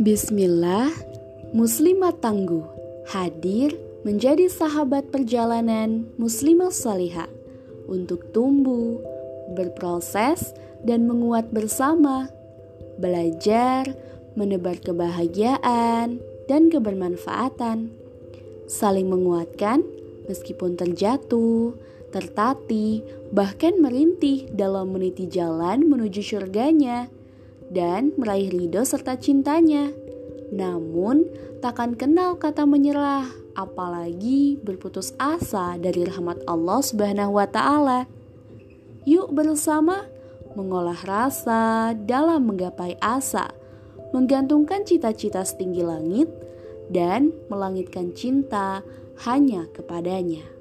Bismillah, muslimah tangguh, hadir menjadi sahabat perjalanan muslimah salihah untuk tumbuh, berproses, dan menguat bersama, belajar, menebar kebahagiaan, dan kebermanfaatan, saling menguatkan meskipun terjatuh, tertatih, bahkan merintih dalam meniti jalan menuju surganya dan meraih ridho serta cintanya. Namun, takkan kenal kata menyerah, apalagi berputus asa dari rahmat Allah Subhanahu wa taala. Yuk bersama mengolah rasa dalam menggapai asa, menggantungkan cita-cita setinggi langit dan melangitkan cinta hanya kepadanya.